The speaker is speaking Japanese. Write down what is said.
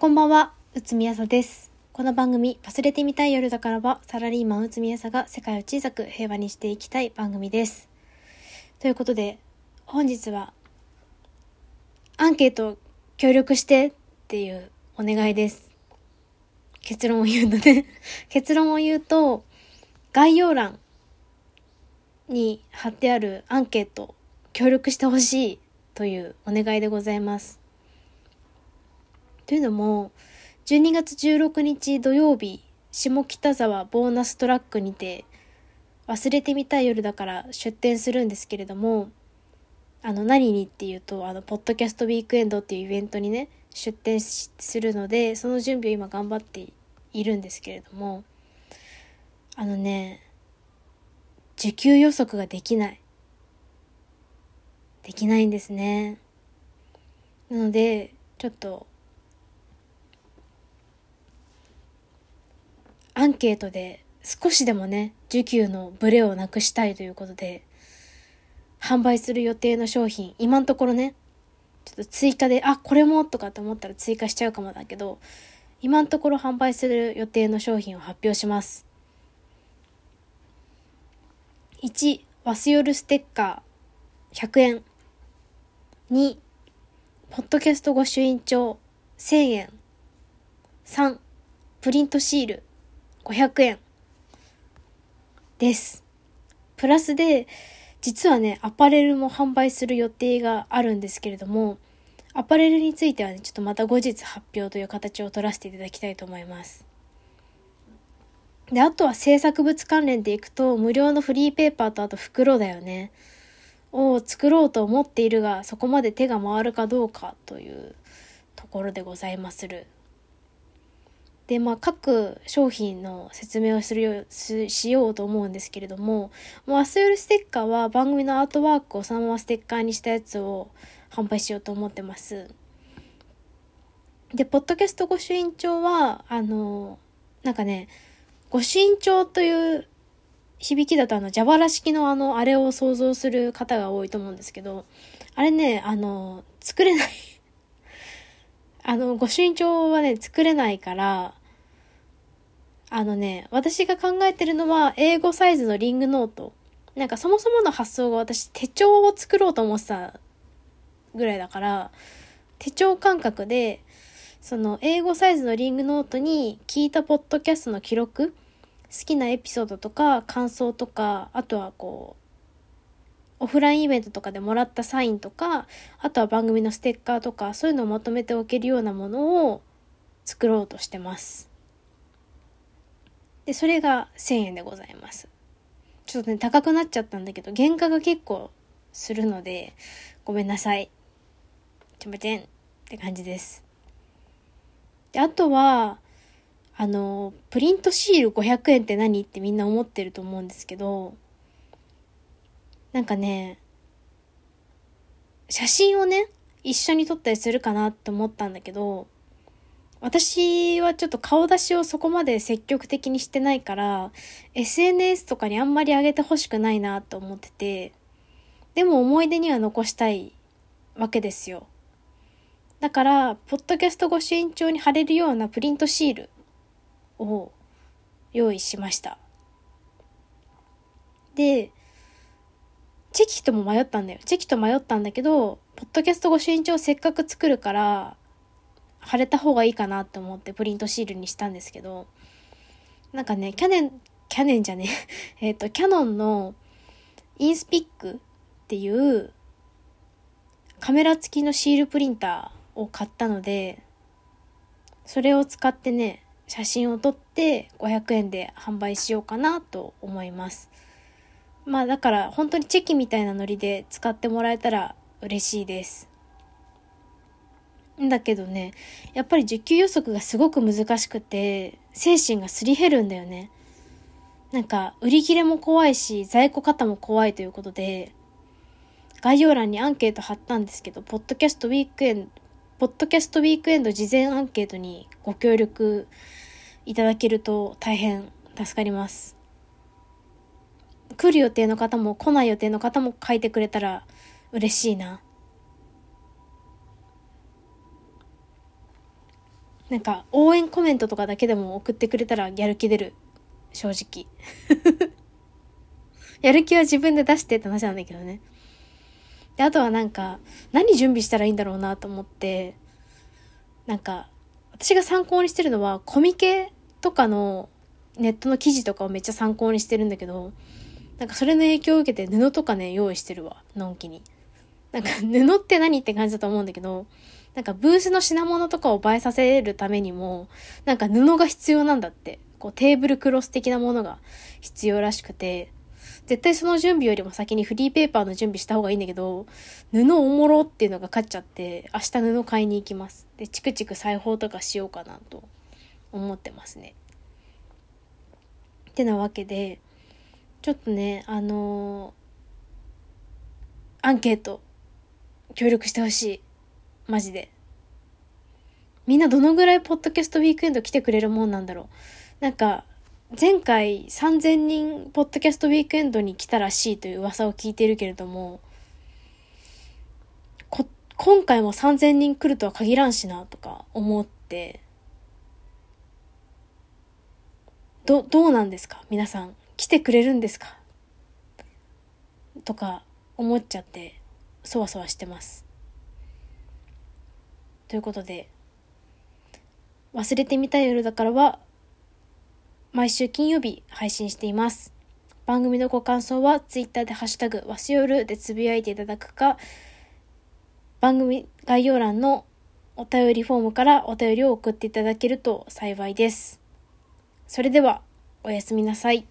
こんばんは、うつみやさです。この番組、忘れてみたい夜だからは、サラリーマンうつみやさが世界を小さく平和にしていきたい番組です。ということで、本日は、アンケート協力してっていうお願いです。結論を言うとね 結論を言うと、概要欄に貼ってあるアンケート、協力してほしいというお願いでございます。というのも、12月16日土曜日、下北沢ボーナストラックにて、忘れてみたい夜だから出店するんですけれども、あの、何にっていうと、あの、ポッドキャストウィークエンドっていうイベントにね、出店するので、その準備を今頑張っているんですけれども、あのね、受給予測ができない。できないんですね。なので、ちょっとアンケートで少しでもね、受給のブレをなくしたいということで、販売する予定の商品、今のところね、ちょっと追加で、あ、これもとかって思ったら追加しちゃうかもだけど、今のところ販売する予定の商品を発表します。1、ワスヨルステッカー、100円。2、ポッドキャスト御朱印帳、1000円。3、プリントシール、500円です。プラスで、実はね、アパレルも販売する予定があるんですけれども、アパレルについてはね、ちょっとまた後日発表という形を取らせていただきたいと思います。で、あとは制作物関連でいくと、無料のフリーペーパーとあと袋だよね。を作ろうと思っているが、そこまで手が回るかどうかというところでございまする。で、まあ、各商品の説明をするよう、しようと思うんですけれども、もう明日夜ステッカーは番組のアートワークをそのままステッカーにしたやつを販売しようと思ってます。で、ポッドキャスト御朱印帳は、あの、なんかね、御朱印帳という響きだとあの、蛇腹式のあの、あれを想像する方が多いと思うんですけど、あれね、あの、作れないあの、御朱印帳はね、作れないから、あのね、私が考えてるのは英語サイズのリングノート。なんかそもそもの発想が私手帳を作ろうと思ってたぐらいだから、手帳感覚で、その英語サイズのリングノートに聞いたポッドキャストの記録、好きなエピソードとか感想とか、あとはこう、オフラインイベントとかでもらったサインとか、あとは番組のステッカーとか、そういうのをまとめておけるようなものを作ろうとしてます。で、それが1000円でございます。ちょっとね、高くなっちゃったんだけど、原価が結構するので、ごめんなさい。ちょまちんって感じです。で、あとは、あの、プリントシール500円って何ってみんな思ってると思うんですけど、なんかね、写真をね、一緒に撮ったりするかなって思ったんだけど、私はちょっと顔出しをそこまで積極的にしてないから、SNS とかにあんまり上げてほしくないなと思ってて、でも思い出には残したいわけですよ。だから、ポッドキャストご朱印帳に貼れるようなプリントシールを用意しました。で、チェキとも迷ったんだよ。チェキと迷ったんだけど、ポッドキャストご朱印帳せっかく作るから、貼れた方がいいかなって思ってプリントシールにしたんですけど、なんかね、去年、去年じゃね えっと、キャノンのインスピックっていうカメラ付きのシールプリンターを買ったので、それを使ってね、写真を撮って500円で販売しようかなと思います。まあだから本当にチェキみたいなノリで使ってもらえたら嬉しいです。だけどね、やっぱり受給予測がすごく難しくて、精神がすり減るんだよね。なんか、売り切れも怖いし、在庫型も怖いということで、概要欄にアンケート貼ったんですけど、ポッドキャストウィークエンド、ポッドキャストウィークエンド事前アンケートにご協力いただけると大変助かります。来る予定の方も来ない予定の方も書いてくれたら嬉しいな。なんか応援コメントとかだけでも送ってくれたらやる気出る。正直。やる気は自分で出してって話なんだけどね。で、あとはなんか、何準備したらいいんだろうなと思って、なんか、私が参考にしてるのは、コミケとかのネットの記事とかをめっちゃ参考にしてるんだけど、なんかそれの影響を受けて布とかね、用意してるわ、のんきに。なんか 布って何って感じだと思うんだけど、なんかブースの品物とかを映えさせるためにも、なんか布が必要なんだって。こうテーブルクロス的なものが必要らしくて、絶対その準備よりも先にフリーペーパーの準備した方がいいんだけど、布おもろっていうのが勝っちゃって、明日布買いに行きます。で、チクチク裁縫とかしようかなと思ってますね。ってなわけで、ちょっとね、あのー、アンケート、協力してほしい。マジで。みんなどのぐらいポッドキャストウィークエンド来てくれるもんなんだろう。なんか、前回3000人ポッドキャストウィークエンドに来たらしいという噂を聞いているけれども、こ今回も3000人来るとは限らんしなとか思って、ど、どうなんですか？皆さん。来てくれるんですか？とか思っちゃって、そわそわしてます。ということで、忘れてみたい夜だからは、毎週金曜日配信しています。番組のご感想は Twitter でハッシュタグわしよるでつぶやいていただくか、番組概要欄のお便りフォームからお便りを送っていただけると幸いです。それでは、おやすみなさい。